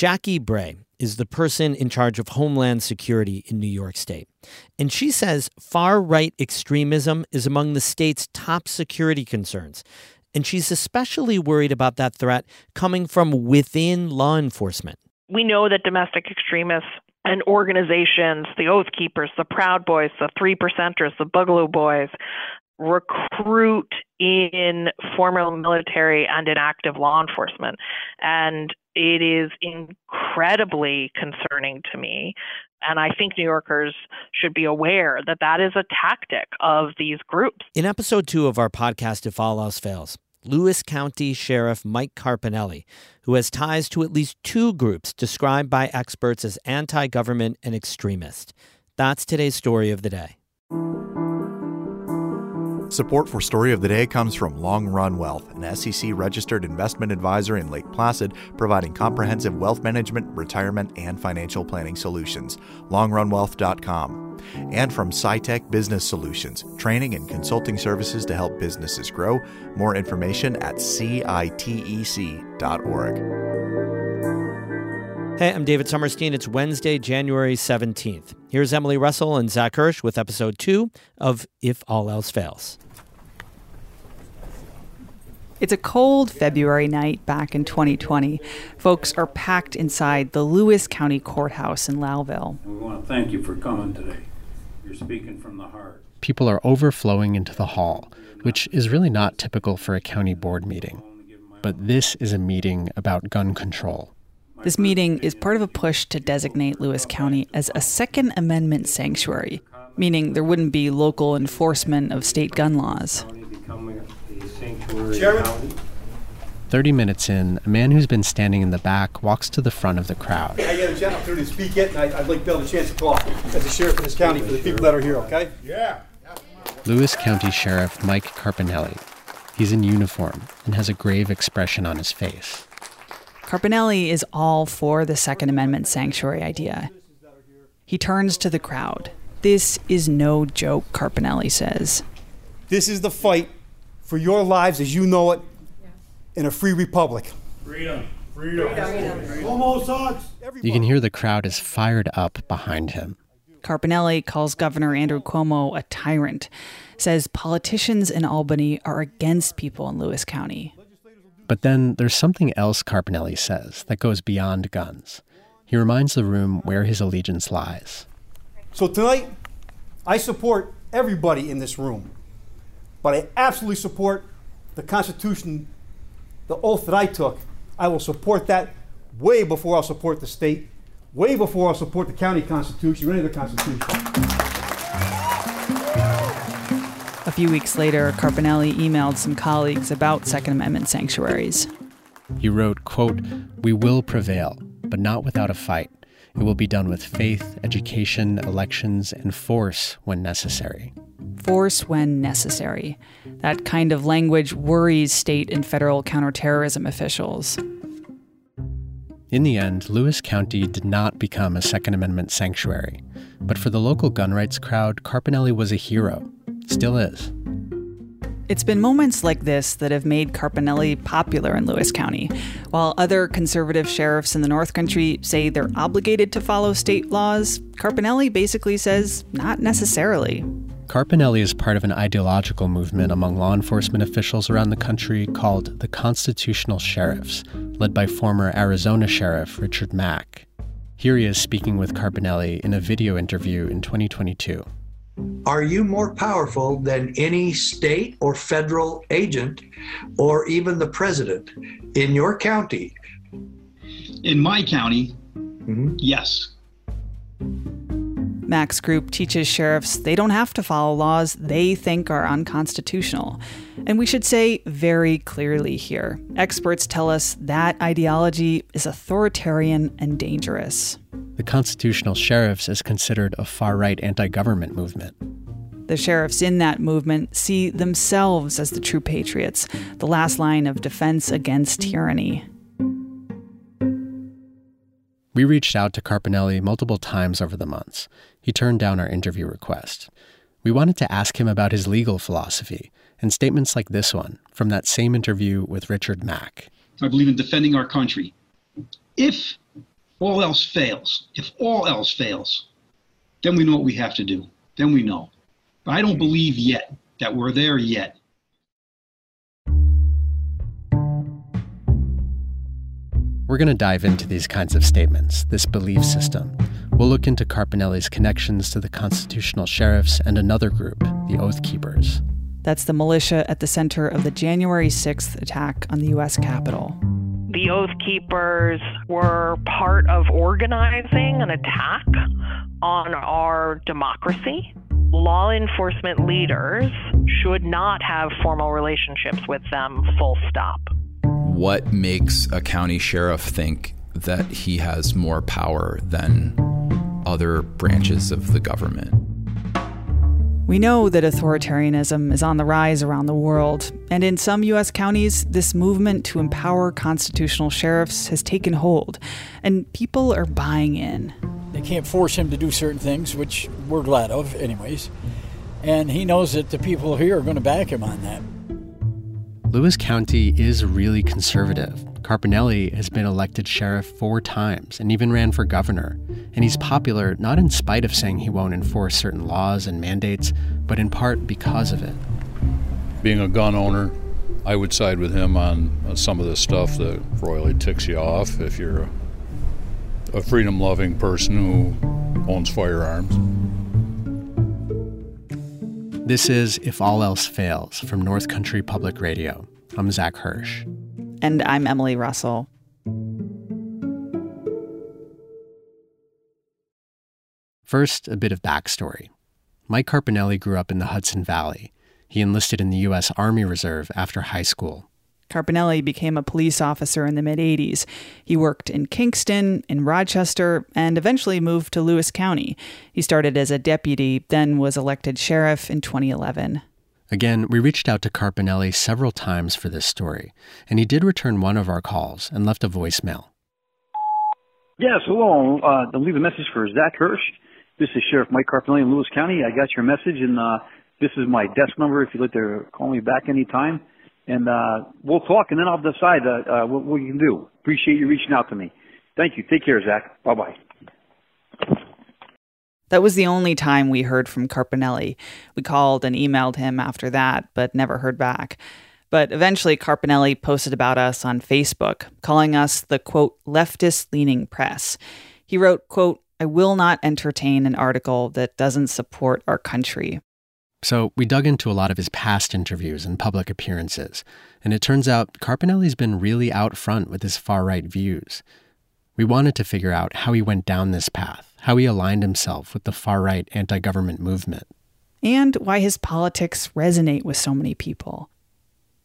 Jackie Bray is the person in charge of Homeland Security in New York State. And she says far right extremism is among the state's top security concerns. And she's especially worried about that threat coming from within law enforcement. We know that domestic extremists and organizations, the Oath Keepers, the Proud Boys, the Three Percenters, the Boogaloo Boys, recruit in former military and in active law enforcement. And it is incredibly concerning to me. And I think New Yorkers should be aware that that is a tactic of these groups. In episode two of our podcast, If All Else Fails, Lewis County Sheriff Mike Carpinelli, who has ties to at least two groups described by experts as anti government and extremist. That's today's story of the day. Support for Story of the Day comes from Long Run Wealth, an SEC registered investment advisor in Lake Placid, providing comprehensive wealth management, retirement, and financial planning solutions. LongRunWealth.com. And from CITEC Business Solutions, training and consulting services to help businesses grow. More information at CITEC.org. Hey, I'm David Sommerstein. It's Wednesday, January 17th. Here's Emily Russell and Zach Hirsch with episode two of If All Else Fails. It's a cold February night back in 2020. Folks are packed inside the Lewis County Courthouse in Lowville. We want to thank you for coming today. You're speaking from the heart. People are overflowing into the hall, which is really not typical for a county board meeting. But this is a meeting about gun control. This meeting is part of a push to designate Lewis County as a Second Amendment sanctuary, meaning there wouldn't be local enforcement of state gun laws. Chairman? 30 minutes in, a man who's been standing in the back walks to the front of the crowd. I get an opportunity to speak it, and I, would like to build a chance to talk as a sheriff of this county for the people that are here, okay? Yeah. Lewis County Sheriff Mike Carpinelli. He's in uniform and has a grave expression on his face. Carpinelli is all for the Second Amendment sanctuary idea. He turns to the crowd. This is no joke, Carpinelli says. This is the fight for your lives as you know it in a free republic. Freedom. Freedom. Freedom. You can hear the crowd is fired up behind him. Carpinelli calls Governor Andrew Cuomo a tyrant, says politicians in Albany are against people in Lewis County. But then there's something else Carpinelli says that goes beyond guns. He reminds the room where his allegiance lies. So tonight, I support everybody in this room. But I absolutely support the Constitution, the oath that I took. I will support that way before I'll support the state, way before I'll support the county constitution or any other constitution. Few weeks later, Carpinelli emailed some colleagues about Second Amendment sanctuaries. He wrote, quote, We will prevail, but not without a fight. It will be done with faith, education, elections, and force when necessary force when necessary. That kind of language worries state and federal counterterrorism officials. In the end, Lewis County did not become a Second Amendment sanctuary. But for the local gun rights crowd, Carpinelli was a hero. Still is. It's been moments like this that have made Carpinelli popular in Lewis County. While other conservative sheriffs in the North Country say they're obligated to follow state laws, Carpinelli basically says not necessarily. Carpinelli is part of an ideological movement among law enforcement officials around the country called the Constitutional Sheriffs, led by former Arizona Sheriff Richard Mack. Here he is speaking with Carpinelli in a video interview in 2022. Are you more powerful than any state or federal agent or even the president in your county? In my county, mm-hmm. yes. Mack's group teaches sheriffs they don't have to follow laws they think are unconstitutional. And we should say very clearly here experts tell us that ideology is authoritarian and dangerous. The constitutional sheriffs is considered a far right anti government movement. The sheriffs in that movement see themselves as the true patriots, the last line of defense against tyranny. We reached out to Carpinelli multiple times over the months. He turned down our interview request. We wanted to ask him about his legal philosophy and statements like this one from that same interview with Richard Mack. I believe in defending our country. If all else fails, if all else fails, then we know what we have to do. Then we know. But I don't believe yet that we're there yet. We're going to dive into these kinds of statements, this belief system. We'll look into Carpinelli's connections to the constitutional sheriffs and another group, the Oath Keepers. That's the militia at the center of the January 6th attack on the U.S. Capitol. The Oath Keepers were part of organizing an attack on our democracy. Law enforcement leaders should not have formal relationships with them, full stop what makes a county sheriff think that he has more power than other branches of the government? We know that authoritarianism is on the rise around the world, and in some U.S. counties, this movement to empower constitutional sheriffs has taken hold, and people are buying in. They can't force him to do certain things, which we're glad of, anyways. And he knows that the people here are going to back him on that. Lewis County is really conservative. Carpinelli has been elected sheriff four times and even ran for governor. And he's popular not in spite of saying he won't enforce certain laws and mandates, but in part because of it. Being a gun owner, I would side with him on some of the stuff that royally ticks you off if you're a freedom loving person who owns firearms. This is If All Else Fails from North Country Public Radio. I'm Zach Hirsch. And I'm Emily Russell. First, a bit of backstory. Mike Carpinelli grew up in the Hudson Valley. He enlisted in the U.S. Army Reserve after high school. Carpinelli became a police officer in the mid 80s. He worked in Kingston, in Rochester, and eventually moved to Lewis County. He started as a deputy, then was elected sheriff in 2011. Again, we reached out to Carpinelli several times for this story, and he did return one of our calls and left a voicemail. Yes, hello. Uh, I'll leave a message for Zach Hirsch. This is Sheriff Mike Carpinelli in Lewis County. I got your message, and uh, this is my desk number if you'd like to call me back anytime and uh, we'll talk, and then I'll decide uh, uh, what, you can do. Appreciate you reaching out to me. Thank you. Take care, Zach. Bye bye. That was the only time we heard from Carpinelli. We called and emailed him after that, but never heard back. But eventually, Carpinelli posted about us on Facebook, calling us the quote, leftist leaning press. He wrote, quote, I will not entertain an article that doesn't support our country. So we dug into a lot of his past interviews and public appearances, and it turns out Carpinelli's been really out front with his far right views. We wanted to figure out how he went down this path, how he aligned himself with the far right anti government movement. And why his politics resonate with so many people.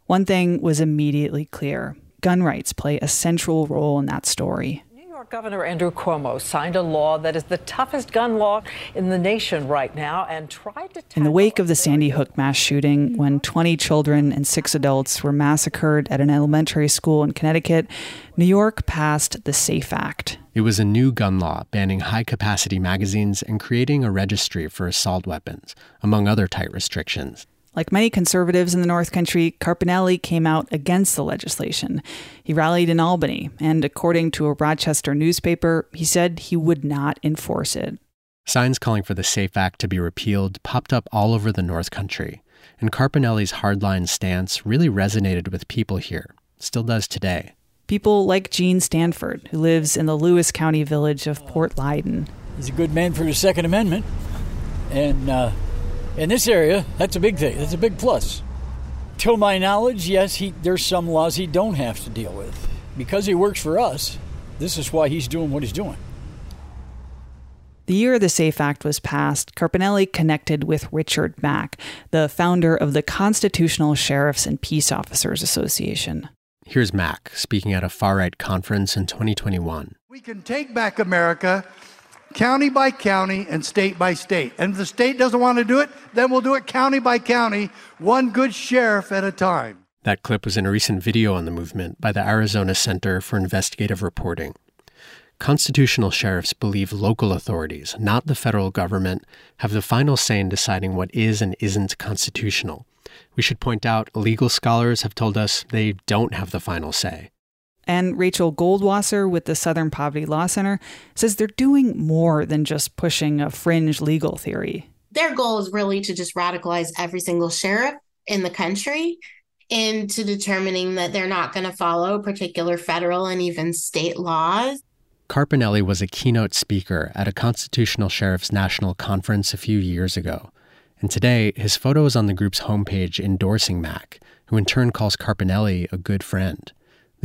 One thing was immediately clear gun rights play a central role in that story. York Governor Andrew Cuomo signed a law that is the toughest gun law in the nation right now and tried to. In the wake of the Sandy Hook mass shooting, when 20 children and six adults were massacred at an elementary school in Connecticut, New York passed the SAFE Act. It was a new gun law banning high capacity magazines and creating a registry for assault weapons, among other tight restrictions. Like many conservatives in the North Country, Carpinelli came out against the legislation. He rallied in Albany, and according to a Rochester newspaper, he said he would not enforce it. Signs calling for the SAFE Act to be repealed popped up all over the North Country, and Carpinelli's hardline stance really resonated with people here, still does today. People like Gene Stanford, who lives in the Lewis County village of Port Leyden. He's a good man for the Second Amendment, and uh, in this area, that's a big thing. That's a big plus. To my knowledge, yes, he, there's some laws he don't have to deal with. Because he works for us, this is why he's doing what he's doing. The year the SAFE Act was passed, Carpinelli connected with Richard Mack, the founder of the Constitutional Sheriffs and Peace Officers Association. Here's Mack speaking at a far right conference in 2021. We can take back America county by county and state by state. And if the state doesn't want to do it, then we'll do it county by county, one good sheriff at a time. That clip was in a recent video on the movement by the Arizona Center for Investigative Reporting. Constitutional sheriffs believe local authorities, not the federal government, have the final say in deciding what is and isn't constitutional. We should point out legal scholars have told us they don't have the final say. And Rachel Goldwasser with the Southern Poverty Law Center says they're doing more than just pushing a fringe legal theory. Their goal is really to just radicalize every single sheriff in the country into determining that they're not going to follow particular federal and even state laws. Carpinelli was a keynote speaker at a constitutional sheriff's national conference a few years ago. And today, his photo is on the group's homepage endorsing Mack, who in turn calls Carpinelli a good friend.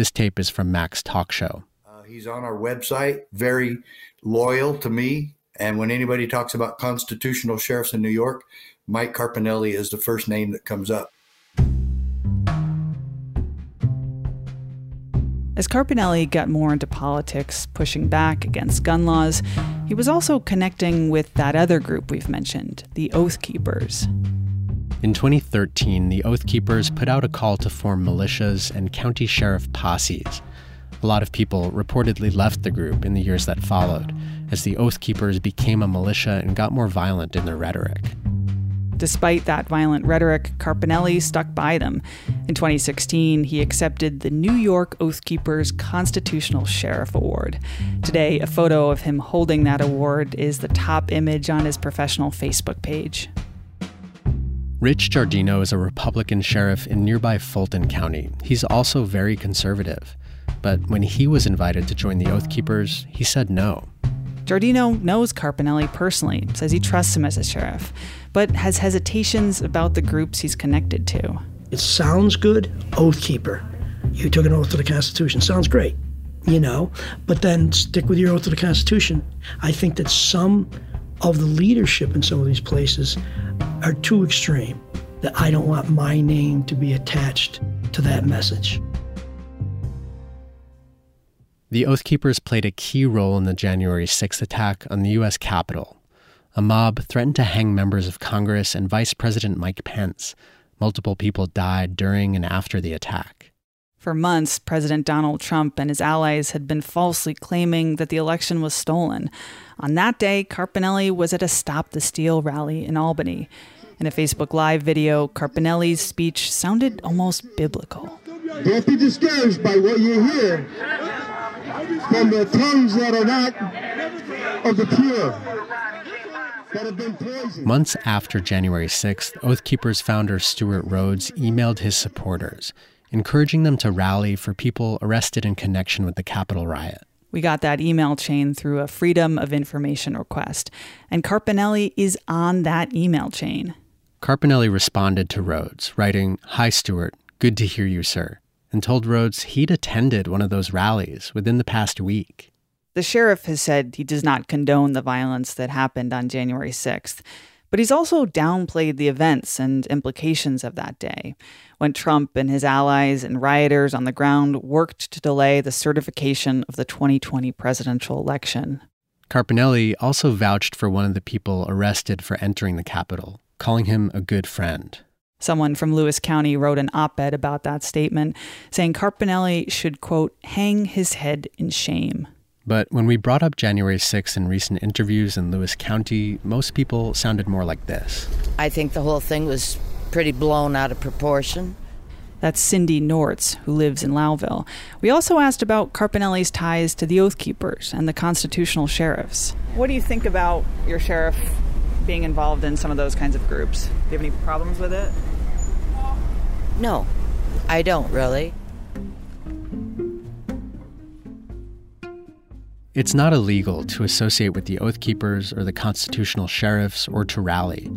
This tape is from Mack's talk show. Uh, he's on our website, very loyal to me. And when anybody talks about constitutional sheriffs in New York, Mike Carpinelli is the first name that comes up. As Carpinelli got more into politics, pushing back against gun laws, he was also connecting with that other group we've mentioned, the Oath Keepers. In 2013, the Oath Keepers put out a call to form militias and county sheriff posses. A lot of people reportedly left the group in the years that followed, as the Oath Keepers became a militia and got more violent in their rhetoric. Despite that violent rhetoric, Carpinelli stuck by them. In 2016, he accepted the New York Oath Keepers Constitutional Sheriff Award. Today, a photo of him holding that award is the top image on his professional Facebook page. Rich Giardino is a Republican sheriff in nearby Fulton County. He's also very conservative. But when he was invited to join the Oath Keepers, he said no. Giardino knows Carpinelli personally, says he trusts him as a sheriff but has hesitations about the groups he's connected to. It sounds good, oath keeper. You took an oath to the Constitution. Sounds great, you know, but then stick with your oath to the Constitution. I think that some of the leadership in some of these places are too extreme, that I don't want my name to be attached to that message. The Oath Keepers played a key role in the January 6th attack on the U.S. Capitol a mob threatened to hang members of Congress and Vice President Mike Pence. Multiple people died during and after the attack. For months, President Donald Trump and his allies had been falsely claiming that the election was stolen. On that day, Carpinelli was at a Stop the Steal rally in Albany. In a Facebook Live video, Carpinelli's speech sounded almost biblical. Don't be discouraged by what you hear from the tongues that are not of the pure. Months after January 6th, Oath Keepers founder Stewart Rhodes emailed his supporters, encouraging them to rally for people arrested in connection with the Capitol riot. We got that email chain through a Freedom of Information request, and Carpinelli is on that email chain. Carpinelli responded to Rhodes, writing, Hi, Stewart. Good to hear you, sir, and told Rhodes he'd attended one of those rallies within the past week. The sheriff has said he does not condone the violence that happened on January 6th, but he's also downplayed the events and implications of that day, when Trump and his allies and rioters on the ground worked to delay the certification of the 2020 presidential election. Carpinelli also vouched for one of the people arrested for entering the Capitol, calling him a good friend. Someone from Lewis County wrote an op ed about that statement, saying Carpinelli should, quote, hang his head in shame. But when we brought up January 6th in recent interviews in Lewis County, most people sounded more like this. I think the whole thing was pretty blown out of proportion. That's Cindy Nortz, who lives in Lowville. We also asked about Carpinelli's ties to the Oath Keepers and the constitutional sheriffs. What do you think about your sheriff being involved in some of those kinds of groups? Do you have any problems with it? No, I don't really. It's not illegal to associate with the Oath Keepers or the constitutional sheriffs or to rally.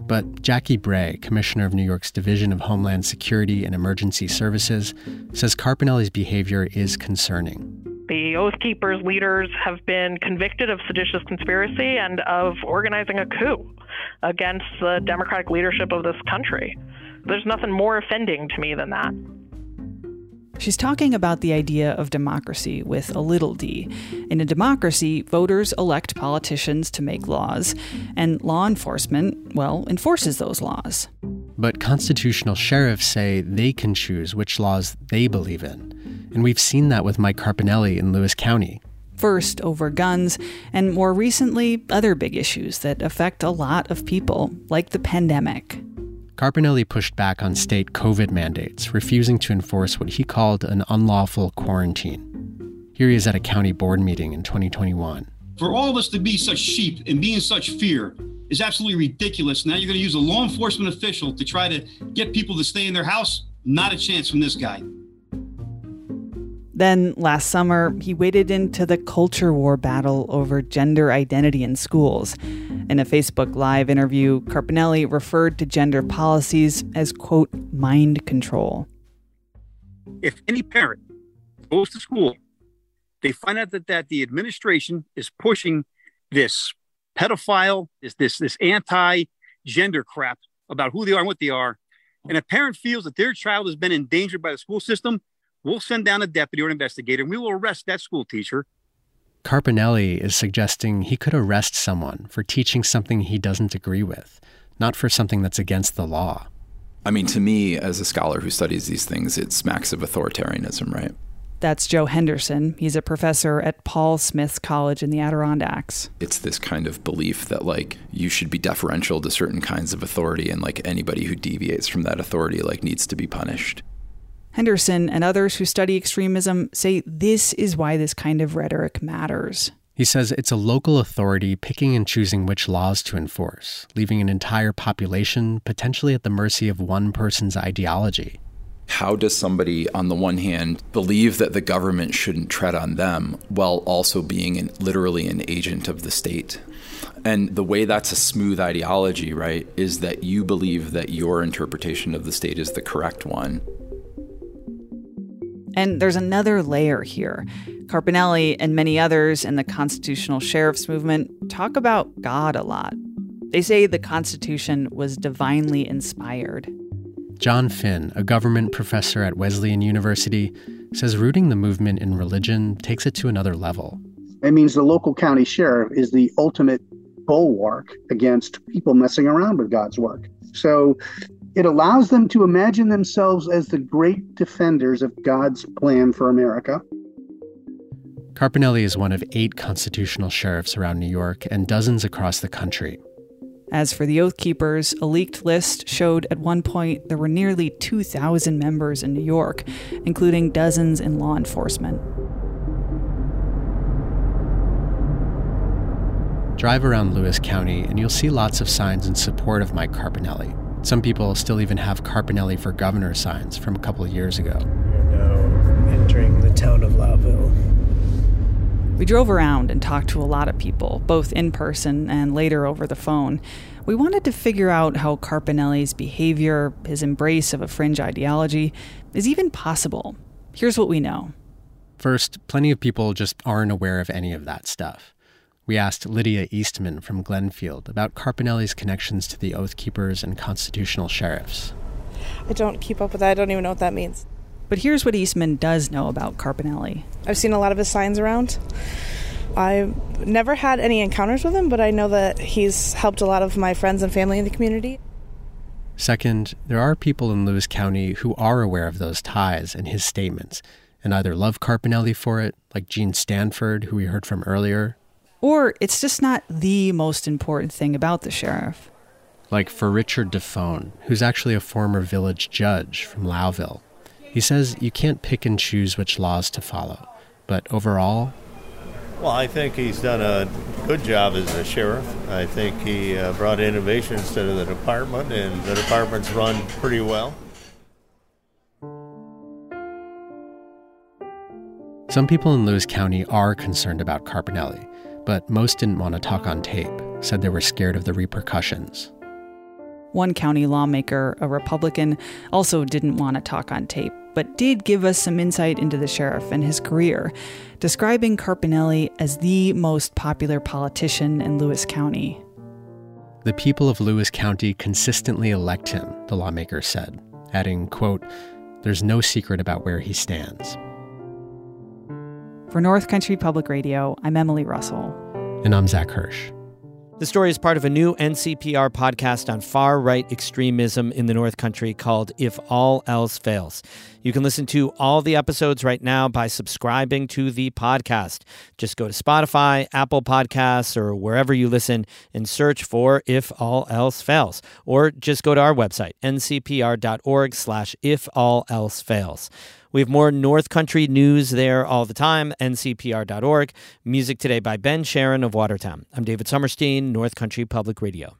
But Jackie Bray, Commissioner of New York's Division of Homeland Security and Emergency Services, says Carpinelli's behavior is concerning. The Oath Keepers leaders have been convicted of seditious conspiracy and of organizing a coup against the democratic leadership of this country. There's nothing more offending to me than that. She's talking about the idea of democracy with a little d. In a democracy, voters elect politicians to make laws, and law enforcement, well, enforces those laws. But constitutional sheriffs say they can choose which laws they believe in. And we've seen that with Mike Carpinelli in Lewis County. First, over guns, and more recently, other big issues that affect a lot of people, like the pandemic. Carpinelli pushed back on state COVID mandates, refusing to enforce what he called an unlawful quarantine. Here he is at a county board meeting in 2021. For all of us to be such sheep and be in such fear is absolutely ridiculous. Now you're going to use a law enforcement official to try to get people to stay in their house? Not a chance from this guy. Then last summer, he waded into the culture war battle over gender identity in schools. In a Facebook Live interview, Carpinelli referred to gender policies as, quote, mind control. If any parent goes to school, they find out that, that the administration is pushing this pedophile, this, this, this anti gender crap about who they are and what they are, and a parent feels that their child has been endangered by the school system, we'll send down a deputy or an investigator and we will arrest that school teacher. Carpinelli is suggesting he could arrest someone for teaching something he doesn't agree with, not for something that's against the law. I mean, to me, as a scholar who studies these things, it smacks of authoritarianism, right? That's Joe Henderson. He's a professor at Paul Smith's College in the Adirondacks. It's this kind of belief that, like, you should be deferential to certain kinds of authority, and, like, anybody who deviates from that authority, like, needs to be punished. Henderson and others who study extremism say this is why this kind of rhetoric matters. He says it's a local authority picking and choosing which laws to enforce, leaving an entire population potentially at the mercy of one person's ideology. How does somebody, on the one hand, believe that the government shouldn't tread on them while also being an, literally an agent of the state? And the way that's a smooth ideology, right, is that you believe that your interpretation of the state is the correct one. And there's another layer here. Carpinelli and many others in the constitutional sheriff's movement talk about God a lot. They say the Constitution was divinely inspired. John Finn, a government professor at Wesleyan University, says rooting the movement in religion takes it to another level. It means the local county sheriff is the ultimate bulwark against people messing around with God's work. So it allows them to imagine themselves as the great defenders of God's plan for America. Carpinelli is one of eight constitutional sheriffs around New York and dozens across the country. As for the Oath Keepers, a leaked list showed at one point there were nearly 2,000 members in New York, including dozens in law enforcement. Drive around Lewis County and you'll see lots of signs in support of Mike Carpinelli. Some people still even have Carpinelli for governor signs from a couple of years ago. We are now entering the town of Lowville. We drove around and talked to a lot of people, both in person and later over the phone. We wanted to figure out how Carpinelli's behavior, his embrace of a fringe ideology, is even possible. Here's what we know. First, plenty of people just aren't aware of any of that stuff. We asked Lydia Eastman from Glenfield about Carpinelli's connections to the Oath Keepers and constitutional sheriffs. I don't keep up with that. I don't even know what that means. But here's what Eastman does know about Carpinelli. I've seen a lot of his signs around. I've never had any encounters with him, but I know that he's helped a lot of my friends and family in the community. Second, there are people in Lewis County who are aware of those ties and his statements and either love Carpinelli for it, like Gene Stanford, who we heard from earlier, or it's just not the most important thing about the sheriff. Like for Richard Defoe, who's actually a former village judge from Lowville. He says you can't pick and choose which laws to follow, but overall, well, I think he's done a good job as a sheriff. I think he uh, brought innovations to the department, and the department's run pretty well. Some people in Lewis County are concerned about Carpinelli, but most didn't want to talk on tape, said they were scared of the repercussions. One county lawmaker, a Republican, also didn't want to talk on tape, but did give us some insight into the sheriff and his career, describing Carpinelli as the most popular politician in Lewis County. The people of Lewis County consistently elect him, the lawmaker said, adding, quote, there's no secret about where he stands. For North Country Public Radio, I'm Emily Russell. And I'm Zach Hirsch. The story is part of a new NCPR podcast on far right extremism in the North Country called If All Else Fails. You can listen to all the episodes right now by subscribing to the podcast. Just go to Spotify, Apple Podcasts, or wherever you listen and search for If All Else Fails. Or just go to our website, ncpr.org slash if all else fails. We have more North Country news there all the time, ncpr.org. Music today by Ben Sharon of Watertown. I'm David Sommerstein, North Country Public Radio.